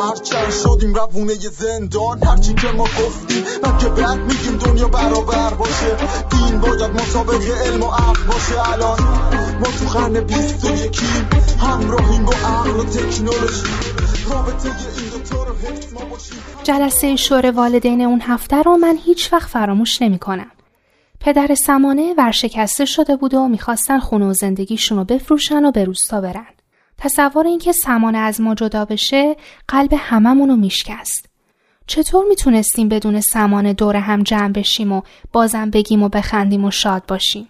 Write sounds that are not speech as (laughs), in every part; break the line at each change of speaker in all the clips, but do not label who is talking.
هرچند شدیم روونه زندان. هرچی که ما گفتیم من که بعد میگیم دنیا برابر باشه. دین باید مسابق علم و عقل باشه. الان ما تو قرن بیست و یکیم همراهیم با عقل و تکنولوژی. رابطه این ما باشیم.
جلسه شور والدین اون هفته رو من هیچ وقت فراموش نمی کنم. پدر سمانه ورشکسته شده بود و می‌خواستن خونه و زندگیشون رو بفروشن و به روستا برن. تصور اینکه سمانه از ما جدا بشه قلب هممون رو میشکست. چطور می‌تونستیم بدون سمانه دور هم جمع بشیم و بازم بگیم و بخندیم و شاد باشیم؟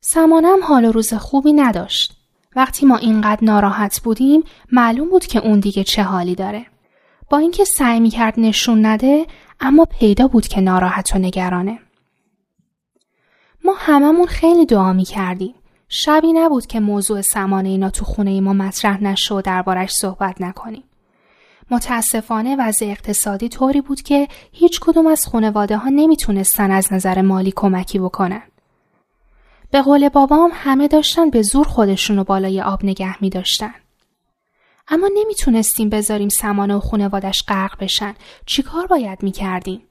سمانه هم حال و روز خوبی نداشت. وقتی ما اینقدر ناراحت بودیم معلوم بود که اون دیگه چه حالی داره. با اینکه سعی می‌کرد نشون نده اما پیدا بود که ناراحت و نگرانه. ما هممون خیلی دعا می‌کردیم. شبی نبود که موضوع سمانه اینا تو خونه ما مطرح نشد و دربارش صحبت نکنیم. متاسفانه وضع اقتصادی طوری بود که هیچ کدوم از خانواده ها نمی‌تونستن از نظر مالی کمکی بکنن. به قول بابام همه داشتن به زور خودشونو بالای آب نگه می داشتن. اما نمی‌تونستیم بذاریم سمانه و خانوادش غرق بشن. چیکار باید می‌کردیم؟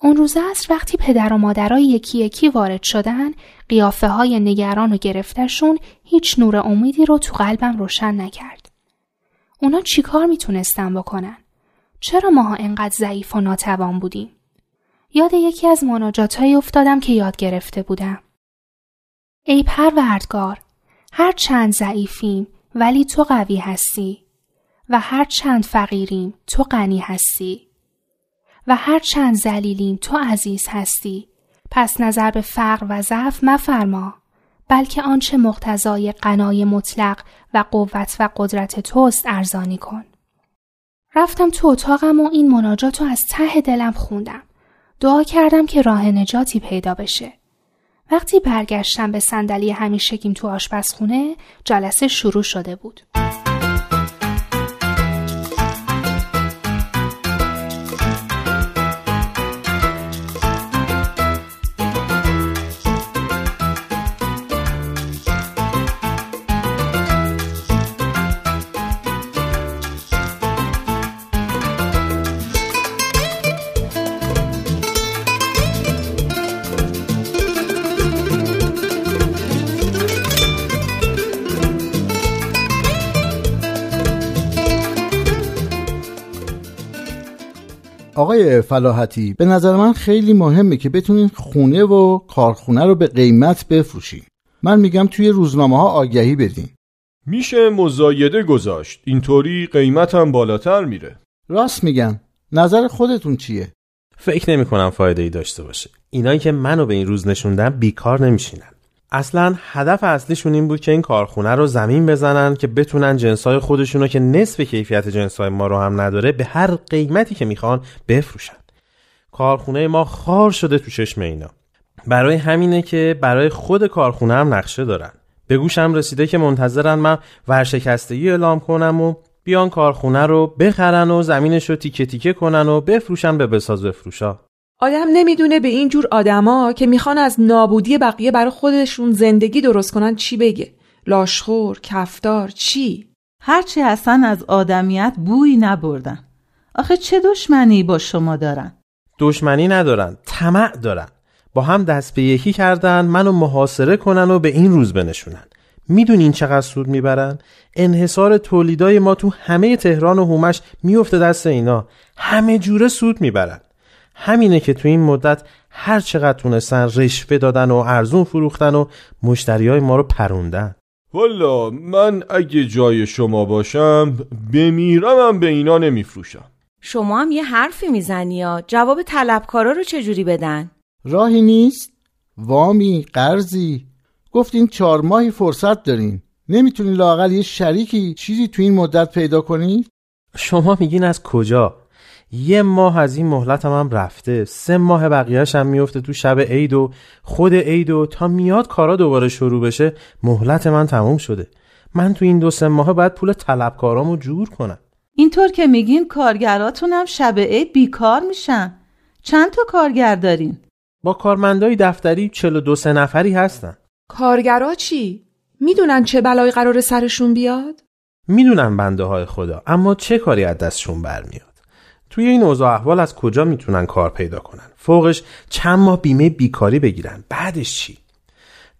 اون روز است وقتی پدر و مادرای یکی یکی وارد شدن قیافه های نگران و گرفتشون هیچ نور امیدی رو تو قلبم روشن نکرد. اونا چیکار می‌تونستن بکنن؟ چرا ماها انقدر ضعیف و ناتوان بودیم؟ یاد یکی از مناجات افتادم که یاد گرفته بودم. ای پروردگار هر چند ضعیفیم ولی تو قوی هستی و هر چند فقیریم تو غنی هستی و هر چند زلیلیم تو عزیز هستی. پس نظر به فقر و ضعف مفرما بلکه آنچه مقتضای قنای مطلق و قوت و قدرت توست ارزانی کن. رفتم تو اتاقم و این مناجات رو از ته دلم خوندم. دعا کردم که راه نجاتی پیدا بشه. وقتی برگشتم به صندلی همیشگیم تو آشپزخونه جلسه شروع شده بود.
آقای فلاحتی به نظر من خیلی مهمه که بتونین خونه و کارخونه رو به قیمت بفروشین. من میگم توی روزنامه ها آگهی بدین.
میشه مزایده گذاشت. اینطوری قیمتم بالاتر میره.
راست میگن. نظر خودتون چیه؟
فکر نمی کنم فایده ای داشته باشه. اینایی که منو به این روز نشوندن بیکار نمیشینن. اصلا هدف اصلیشون این بود که این کارخونه رو زمین بزنن که بتونن جنسای خودشونو که نصف کیفیت جنسای ما رو هم نداره به هر قیمتی که می‌خوان بفروشن. کارخونه ما خار شده تو چشم اینا. برای همینه که برای خود کارخونه هم نقشه دارن. به گوشم رسیده که منتظرن من ورشکستگی اعلام کنم و بیان کارخونه رو بخرن و زمینش رو تیکه تیکه کنن و بفروشن به بساز بفروشا
آدم نمی‌دونه به این جور آدما که می‌خوان از نابودی بقیه برای خودشون زندگی درست کنن چی بگه. لاشخور کفتار چی؟
هرچی اصلا از آدمیت بوی نبردن. آخه چه دشمنی با شما دارن؟
دشمنی ندارن طمع دارن. با هم دست به یکی کردن منو محاصره کنن و به این روز بنشونن. می‌دونین چقدر سود می‌برن؟ انحصار تولیدای ما تو همه تهران و هومش میفته دست اینا. همه جوره سود می‌برن. همینه که تو این مدت هر چقدر تونستن رشوه دادن و ارزون فروختن و مشتری های ما رو پروندن.
والا من اگه جای شما باشم بمیرمم به اینا نمیفروشم.
شما هم یه حرفی می‌زنی یا؟ جواب طلبکارا رو چجوری بدن؟
راهی نیست. وامی قرضی. گفتین چهار ماهی فرصت دارین. نمی‌تونین لاقل یه شریکی چیزی تو این مدت پیدا کنید
شما میگین از کجا؟ یه ماه از این مهلتم هم رفته سه ماه بقیهش هم میفته تو شب عید و خود عید و تا میاد کارا دوباره شروع بشه مهلت من تموم شده من تو این دو سه ماه باید پول طلبکارامو جور کنم
اینطور که میگین کارگراتون هم شب عید بیکار میشن چند تا کارگر دارین؟
با کارمندای دفتری 42 سه نفری هستن
کارگرا چی؟ می‌دونن چه بلایی قرار سرشون بیاد؟
می‌دونن بنده های خدا اما چه کاری از دستشون برمیاد توی این اوضاع احوال از کجا می‌تونن کار پیدا کنن؟ فوقش چند ماه بیمه بیکاری بگیرن. بعدش چی؟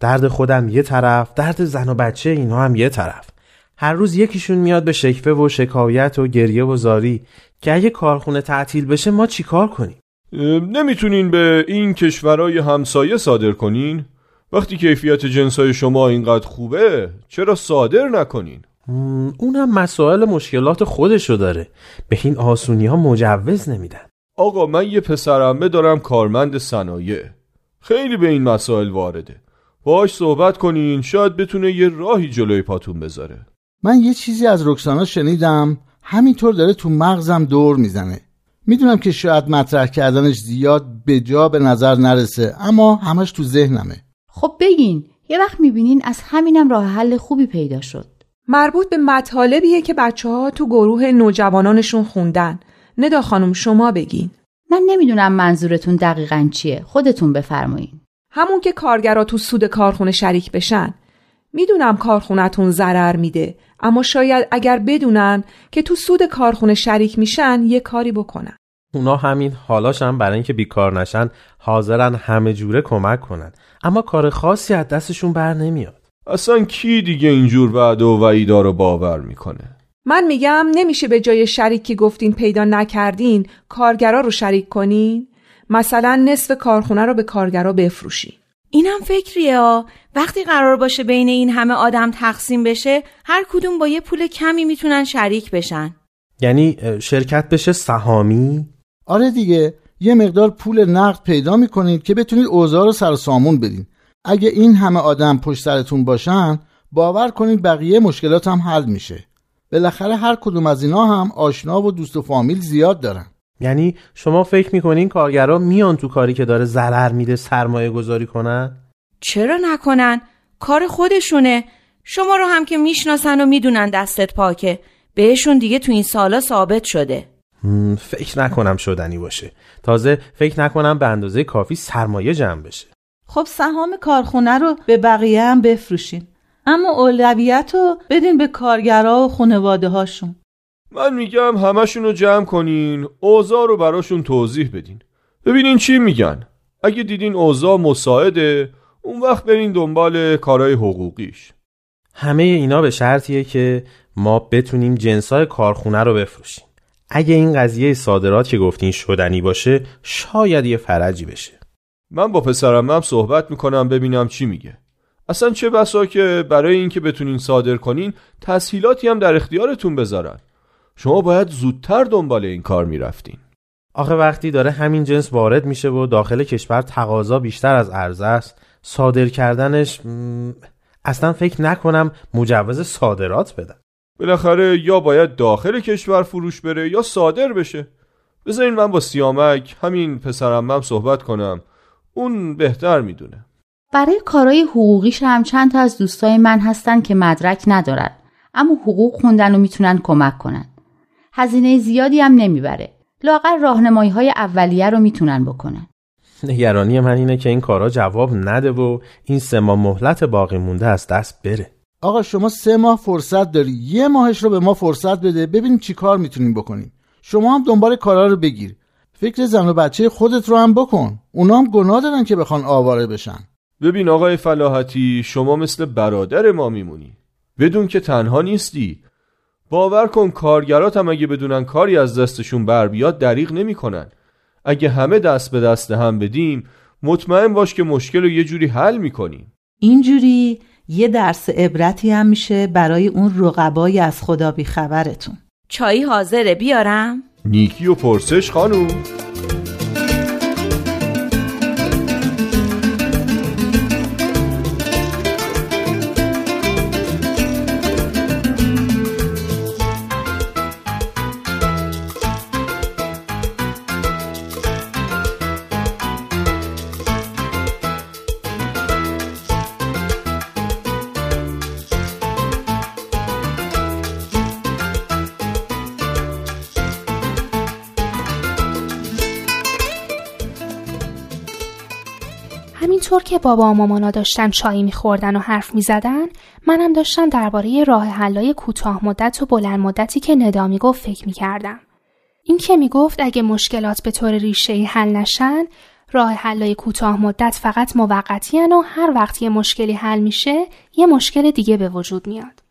درد خودم یه طرف درد زن و بچه اینها هم یه طرف. هر روز یکیشون میاد به شکفه و شکایت و گریه و زاری که اگه کارخونه تعطیل بشه ما چیکار کنیم؟
نمی‌تونین به این کشورهای همسایه صادر کنین؟ وقتی کیفیت جنسای شما اینقدر خوبه چرا صادر نکنین؟
اونم مسائل مشکلات خودشو داره. به این آسونی ها مجوز نمیدن.
آقا من یه پسرمه دارم کارمند صنایع. خیلی به این مسائل وارده. باش صحبت کنین شاید بتونه یه راهی جلوی پاتون بذاره.
من یه چیزی از رکسانا شنیدم. همینطور داره تو مغزم دور می‌زنه. می‌دونم که شاید مطرح کردنش زیاد به جا به نظر نرسه اما همش تو ذهنمه.
خب بگین یه وقت می‌بینین از همینم راه حل خوبی پیدا شد.
مربوط به مطالبیه که بچه ها تو گروه نوجوانانشون خوندن. ندا خانم شما بگین.
من نمی‌دونم منظورتون دقیقا چیه. خودتون بفرمایین.
همون که کارگرا تو سود کارخونه شریک بشن. می‌دونم کارخونتون ضرر میده اما شاید اگر بدونن که تو سود کارخونه شریک میشن یه کاری بکنن.
اونا همین حالاشم برای اینکه بیکار نشن حاضرن همه جوره کمک کنن. اما کار خاصی از دستشون بر نمیاد.
اصلا کی دیگه اینجور وعده و وعیدا رو باور می‌کنه؟
من میگم نمیشه به جای شریکی گفتین پیدا نکردین کارگرا رو شریک کنین؟ مثلا نصف کارخونه رو به کارگرا بفروشین.
اینم فکریه ها وقتی قرار باشه بین این همه آدم تقسیم بشه هر کدوم با یه پول کمی می‌تونن شریک بشن.
یعنی شرکت بشه سهامی؟
آره دیگه یه مقدار پول نقد پیدا می‌کنید که بتونید اوضاع رو سر سامون بدین. اگه این همه آدم پشت سرتون باشن باور کنید بقیه مشکلات هم حل میشه. بالاخره هر کدوم از اینا هم آشنا و دوست و فامیل زیاد دارن.
یعنی شما فکر می‌کنین کارگرا میان تو کاری که داره ضرر میده سرمایه گذاری کنن؟
چرا نکنن؟ کار خودشونه. شما رو هم که می‌شناسن و می‌دونن دستت پاکه. بهشون دیگه تو این سالا ثابت شده.
فکر نکنم شدنی باشه. تازه فکر نکنم به اندازه کافی سرمایه جمع بشه.
خب سهام کارخونه رو به بقیه هم بفروشین. اما اولویت رو بدین به کارگرا و خانواده هاشون
من میگم همشون رو جمع کنین اوضاع رو براشون توضیح بدین. ببینین چی میگن. اگه دیدین اوضاع مساعده اون وقت برین دنبال کارهای حقوقیش.
همه اینا به شرطیه که ما بتونیم جنسای کارخونه رو بفروشیم. اگه این قضیه صادرات که گفتین شدنی باشه شاید یه فرجی بشه.
من با پسرم هم صحبت می‌کنم ببینم چی میگه. اصلا چه بسا که برای اینکه بتونین صادر کنین تسهیلاتی هم در اختیارتون بذارن. شما باید زودتر دنبال این کار می‌رفتین.
آخه وقتی داره همین جنس وارد میشه و داخل کشور تقاضا بیشتر از عرضه است صادر کردنش اصلا فکر نکنم مجوز صادرات بدن
بالاخره یا باید داخل کشور فروش بره یا صادر بشه. بذارین من با سیامک همین پسرم هم صحبت کنم. اون بهتر می‌دونه.
برای کارهای حقوقیش هم چند تا از دوستای من هستن که مدرک ندارن اما حقوق خوندن و می‌تونن کمک کنن. هزینه زیادی هم نمی‌بره. لاغر راهنمایی های اولیه رو می‌تونن بکنن.
نگرانی من اینه که این کارا جواب نده و این سه ماه مهلت باقی مونده از دست بره.
آقا شما سه ماه فرصت داری. یه ماهش رو به ما فرصت بده. ببینیم چی کار می‌تونیم بکنیم. شما هم دنبال کارا رو بگیر. فکر زن و بچه خودت رو هم بکن. اونا هم گناه دارن که بخوان آواره بشن.
ببین آقای فلاحتی شما مثل برادر ما میمونی. بدون که تنها نیستی. باور کن کارگرات هم اگه بدونن کاری از دستشون بر بیاد دریغ نمی‌کنن. اگه همه دست به دست هم بدیم مطمئن باش که مشکل رو یه جوری حل می‌کنیم.
اینجوری یه درس عبرتی هم میشه برای اون رقبای از خدا بیخبرتون.
چایی حاضره بیارم؟
نیکی و پرسش خانوم
همینطور که بابا و مامانا داشتن چای میخوردن و حرف می‌زدن منم داشتم درباره راه حلای کوتاه مدت و بلند مدتی که ندا می‌گفت فکر می‌کردم. این که می‌گفت اگه مشکلات به طور ریشه حل نشن راه حلای کوتاه مدت فقط موقتی و هر وقت یه مشکلی حل میشه یه مشکل دیگه به وجود میاد.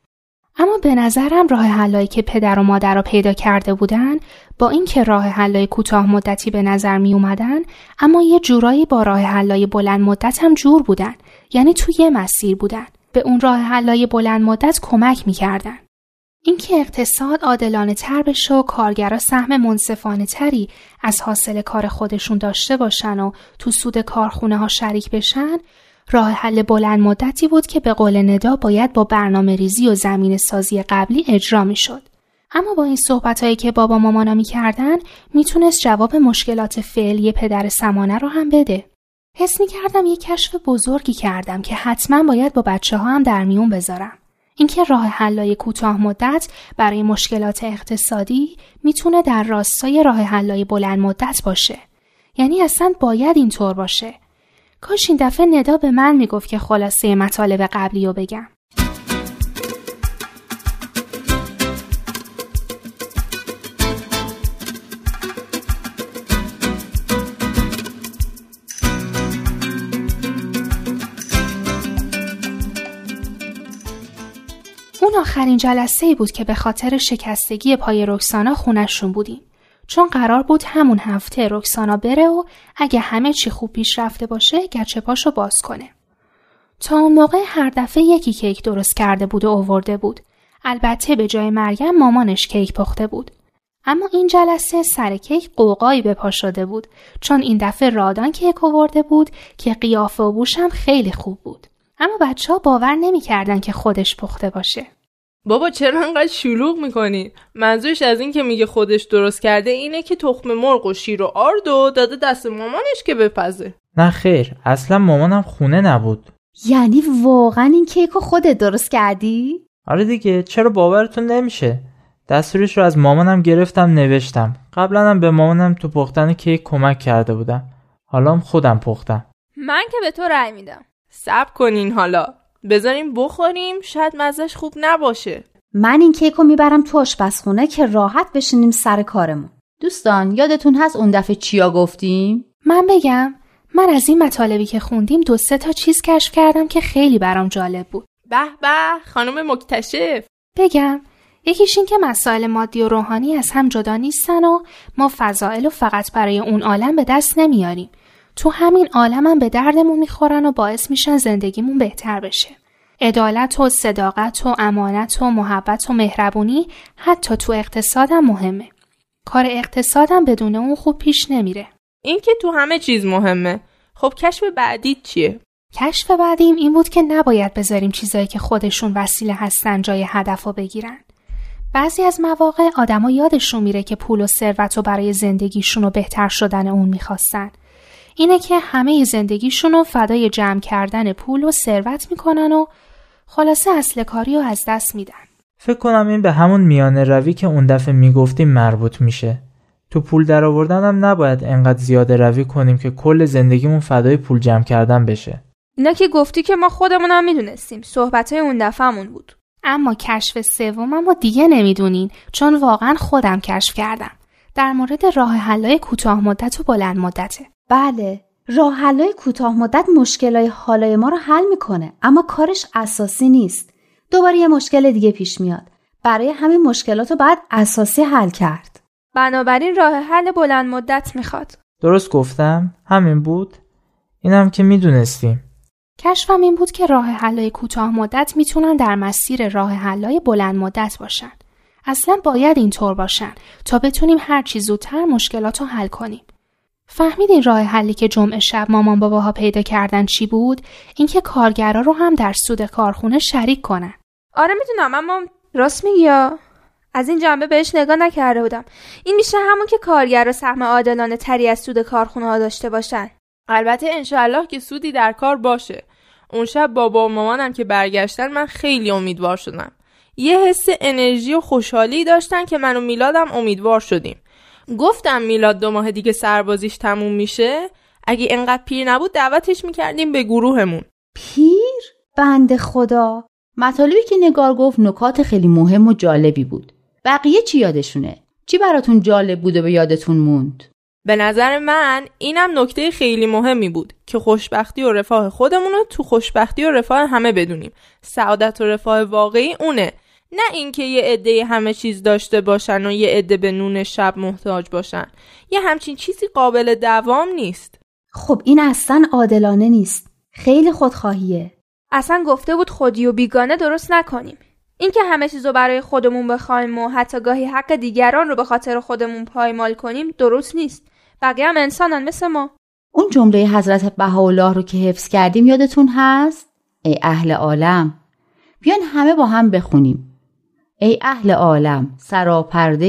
اما به نظرم راه حلایی که پدر و مادر را پیدا کرده بودن با اینکه راه حلای کوتاه مدتی به نظر می اومدن اما یه جورایی با راه حلای بلند مدت هم جور بودن یعنی توی یه مسیر بودن. به اون راه حلای بلند مدت کمک می‌کردن اینکه اقتصاد عادلانه تر بشه و کارگرا سهم منصفانه تری از حاصل کار خودشون داشته باشن و تو سود کارخونه ها شریک بشن راه حل بلند مدتی بود که به قول ندا باید با برنامه ریزی و زمین سازی قبلی اجرا می شد. اما با این صحبت هایی که بابا مامانا می کردن می‌تونست جواب مشکلات فعلی پدر سمانه رو هم بده. حس می کردم یک کشف بزرگی کردم که حتما باید با بچه ها هم در میون بذارم. اینکه راه حلای کوتاه مدت برای مشکلات اقتصادی می‌تونه در راستای راه حلای بلند مدت باشه. یعنی اصلا باید اینطور باشه. کاش این دفعه ندا به من می‌گفت که خلاصه مطالب قبلی رو بگم. اون آخرین جلسه ای بود که به خاطر شکستگی پای رکسانا خونشون بودیم. چون قرار بود همون هفته رکسانا بره و اگه همه چی خوب پیش رفته باشه گرچه پاشو باز کنه. تا اون موقع هر دفعه یکی کیک درست کرده بود و اوورده بود. البته به جای مریم مامانش کیک پخته بود. اما این جلسه سر کیک قوقایی به پا شده بود چون این دفعه رادان کیک اوورده بود که قیافه و بوشم خیلی خوب بود. اما بچه ها باور نمی‌کردن که خودش پخته باشه.
بابا چرا انقدر شلوغ می‌کنی؟ منظورش از این که میگه خودش درست کرده اینه که تخم مرغ و شیر و آرد و داده دست مامانش که بپزه.
نه خیر اصلا مامانم خونه نبود.
یعنی واقعا این کیک رو خودت درست کردی؟
آره دیگه چرا باورتون نمیشه؟ دستورش رو از مامانم گرفتم نوشتم. قبلا هم به مامانم تو پختن کیک کمک کرده بودم. حالا خودم پختم.
من که به تو رأی میدم. صبر کنین حالا. بذاریم بخوریم شاید مزش خوب نباشه.
من این کیک رو می‌برم تو آشپزخونه که راحت بشینیم سر کارمون. دوستان یادتون هست اون دفعه چیا گفتیم؟
من بگم من از این مطالبی که خوندیم دو سه تا چیز کشف کردم که خیلی برام جالب بود.
به به خانم مکتشف.
بگم یکیش این که مسائل مادی و روحانی از هم جدا نیستن و ما فضائل و فقط برای اون عالم به دست نمیاریم. تو همین عالم هم به دردمون می‌خورن و باعث میشن زندگیمون بهتر بشه. عدالت و صداقت و امانت و محبت و مهربونی حتی تو اقتصادم مهمه. کار اقتصادم بدون اون خوب پیش نمیره.
این که تو همه چیز مهمه. خب کشف بعدی چیه؟
کشف بعدیم این بود که نباید بذاریم چیزایی که خودشون وسیله هستن جای هدف رو بگیرن. بعضی از مواقع آدما یادشون میره که پول و ثروت رو برای زندگیشون و بهتر شدن اون می‌خواستن. اینه که همه زندگیشون رو فدای جمع کردن پول و ثروت می‌کنن و خلاصه اصل کاری رو از دست میدن.
فکر کنم این به همون میانه روی که اون دفعه می‌گفتیم مربوط میشه. تو پول در آوردن نباید انقدر زیاده روی کنیم که کل زندگیمون فدای پول جمع کردن بشه.
اینا که گفتی که ما خودمون هم می‌دونستیم. صحبت های اون دفعهمون بود.
اما کشف سوم ما دیگه نمی‌دونین چون واقعا خودم کشف کردم. در مورد راه حلای کوتاه مدت و بلند مدته.
بله راه حلای کوتاه مدت مشکلای حالای ما رو حل می‌کنه اما کارش اساسی نیست. دوباره یه مشکل دیگه پیش میاد. برای همین مشکلات رو باید اساسی حل کرد.
بنابراین راه حل بلند مدت می‌خواد.
درست گفتم؟ همین بود؟ اینم که می‌دونستیم.
کشفم این بود که راه حلای کوتاه مدت می‌تونن در مسیر راه حلای بلند مدت باشن. اصلا باید اینطور باشن تا بتونیم هر چی زودتر مشکلات رو حل کنیم. فهمیدین راه حلی که جمعه شب مامان باباها پیدا کردن چی بود؟ اینکه کارگرا رو هم در سود کارخونه شریک کنن.
آره می‌دونم اما راست میگی یا از این جنبه بهش نگاه نکرده بودم. این میشه همون که کارگرا سهم عادلانه تری از سود کارخونه ها داشته باشن. البته انشالله که سودی در کار باشه. اون شب بابا و مامانم که برگشتن من خیلی امیدوار شدم. یه حس انرژی و خوشحالی داشتن که من و میلادم امیدوار شدیم. گفتم میلاد دو ماه دیگه سربازیش تموم میشه اگه انقدر پیر نبود دعوتش می‌کردیم به گروهمون
پیر؟ بند خدا مطالبی که نگار گفت نکات خیلی مهم و جالبی بود بقیه چی یادشونه؟ چی براتون جالب بود و به یادتون موند؟
به نظر من اینم نکته خیلی مهمی بود که خوشبختی و رفاه خودمون رو تو خوشبختی و رفاه همه بدونیم سعادت و رفاه واقعی اونه نه اینکه یه عده همه چیز داشته باشن و یه عده به نون شب محتاج باشن. یه همچین چیزی قابل دوام نیست.
خب این اصلا عادلانه نیست. خیلی خودخواهیه.
اصلا گفته بود خودی و بیگانه درست نکنیم. اینکه همه چیز رو برای خودمون بخوایم و حتی گاهی حق دیگران رو به خاطر خودمون پایمال کنیم درست نیست. بقیه هم انسانن مثل ما.
اون جمله حضرت بهاءالله رو که حفظ کردیم یادتون هست؟ ای اهل عالم بیان همه با هم بخونیم. ای اهل عالم سراپرده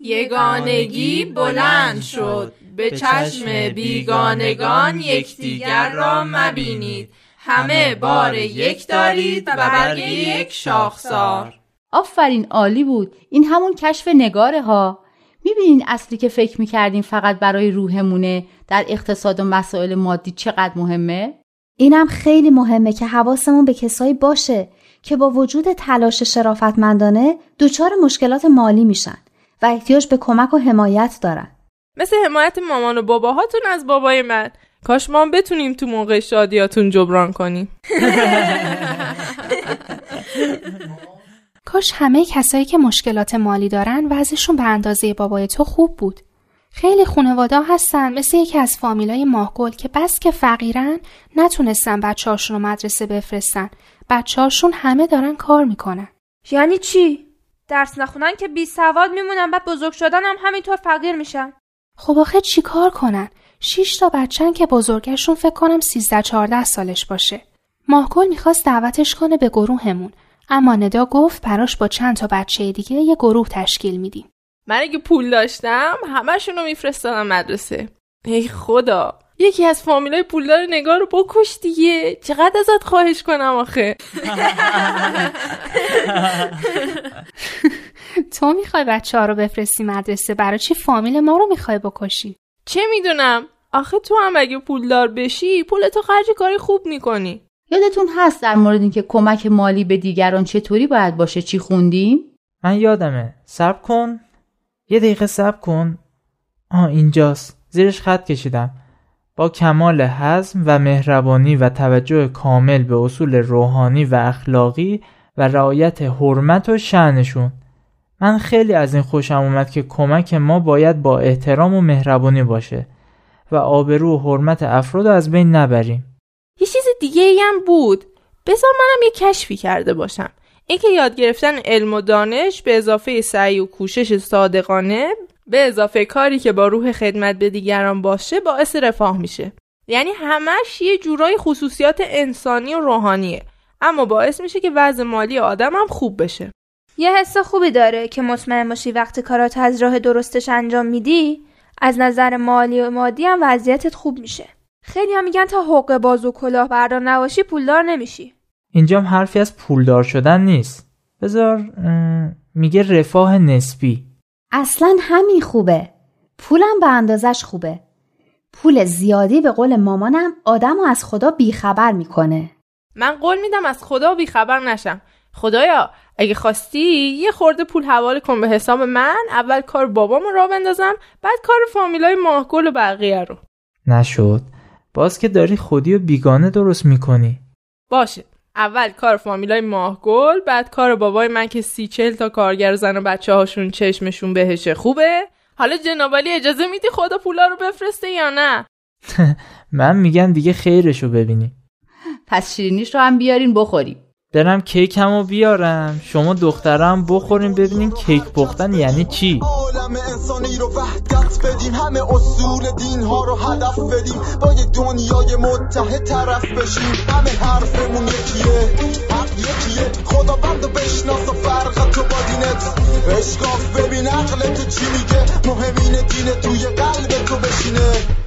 یگانگی بلند شد. به چشم بیگانگان یکدیگر را مبینید. همه بار یک دارید و برگ یک شاخسار.
آفرین عالی بود. این همون کشف نگاره ها. می‌بینین اصلی که فکر می‌کردیم فقط برای روحمونه در اقتصاد و مسائل مادی چقدر مهمه؟
اینم خیلی مهمه که حواسمون به کسایی باشه. که با وجود تلاش شرافتمندانه دچار مشکلات مالی میشن و احتیاج به کمک و حمایت دارن
مثل حمایت مامان و باباهاتون از بابای من کاش ما بتونیم تو موقع شادیاتون جبران کنیم (laughs)
کاش همه کسایی که مشکلات مالی دارن وضعشون به اندازه بابای تو خوب بود. خیلی خانواده هستن مثل یکی از فامیلای ماهگل که بس که فقیرن نتونستن بچه هاشون رو مدرسه بفرستن. بچه هاشون همه دارن کار می‌کنن.
یعنی چی؟ درس نخونن که بی سواد میمونن بعد بزرگ شدن هم همینطور فقیر میشن.
خب آخه چی کار کنن؟ شیش تا بچن که بزرگشون فکر کنم 13 14 سالش باشه. ماهگل می‌خواست دعوتش کنه به گروهمون اما ندا گفت براش با چند تا بچه دیگه یه گروه تشکیل میدیم.
من اگه پول داشتم همشون رو میفرستادم مدرسه. ای خدا یکی از فامیلای پولدار نگار رو بکش دیگه. چقدر ازت خواهش کنم آخه؟
تو می‌خوای بچه ها رو بفرستی مدرسه؟ برای چی فامیل ما رو می‌خوای بکشی؟
چه می‌دونم. آخه تو هم اگه پولدار بشی پولتو خرج کاری خوب می‌کنی.
یادتون هست در مورد اینکه کمک مالی به دیگران چطوری باید باشه؟ چی خوندیم؟
من یادمه. صبر کن. یه دقیقه صبر کن. آه اینجاست. زیرش خط کشیدم. با کمال حزم و مهربانی و توجه کامل به اصول روحانی و اخلاقی و رعایت حرمت و شعنشون من خیلی از این خوشم اومد که کمک ما باید با احترام و مهربانی باشه و آبرو و حرمت افراد از بین نبریم.
یه چیز دیگه ای هم بود. بذار منم یه کشفی کرده باشم. اینکه یاد گرفتن علم و دانش به اضافه سعی و کوشش صادقانه به اضافه کاری که با روح خدمت به دیگران باشه باعث رفاه میشه. یعنی همش یه جورای خصوصیات انسانی و روحانیه. اما باعث میشه که وضع مالی آدم هم خوب بشه.
یه حس خوبی داره که مطمئن باشی وقتی کارات از راه درستش انجام میدی از نظر مالی و مادی هم وضعیتت خوب میشه. خیلی هم میگن تا حقوق باز و کلاه بردار نباشی پولدار نمیشی.
اینجام حرفی از پولدار شدن نیست. بذار میگه رفاه نسبی.
اصلا همین خوبه. پولم به اندازش خوبه. پول زیادی به قول مامانم آدم از خدا بیخبر می‌کنه.
من قول میدم از خدا بیخبر نشم. خدایا اگه خواستی یه خورده پول حواله کن به حساب من اول کار بابامو را بندازم بعد کار فامیلای ماهگل و بقیه رو.
نشد. باز که داری خودی و بیگانه درست می‌کنی.
باشه. اول کار فامیلای ماهگل بعد کار بابای من که سی چل تا کارگر زن و بچه هاشون چشمشون بهشه. خوبه؟ حالا جنابالی اجازه میدی خدا پولا رو بفرسته یا نه؟ (laughs)
من میگم دیگه خیرشو ببینی.
پس شیرینیش رو هم بیارین بخوریم.
برم کیکمو بیارم. شما دخترم بخوریم ببینیم کیک پختن یعنی چی؟
عالم انسانی رو وحدت بدیم همه اصول دین ها رو هدف بدیم با یه دنیای متحد طرف بشیم همه حرفمون یکیه. حق یکیه. خدا بند بشناس و فرق تو با دینت. اشکاف ببین عقل تو چی میگه؟ مهمین دین توی قلب تو بشینه.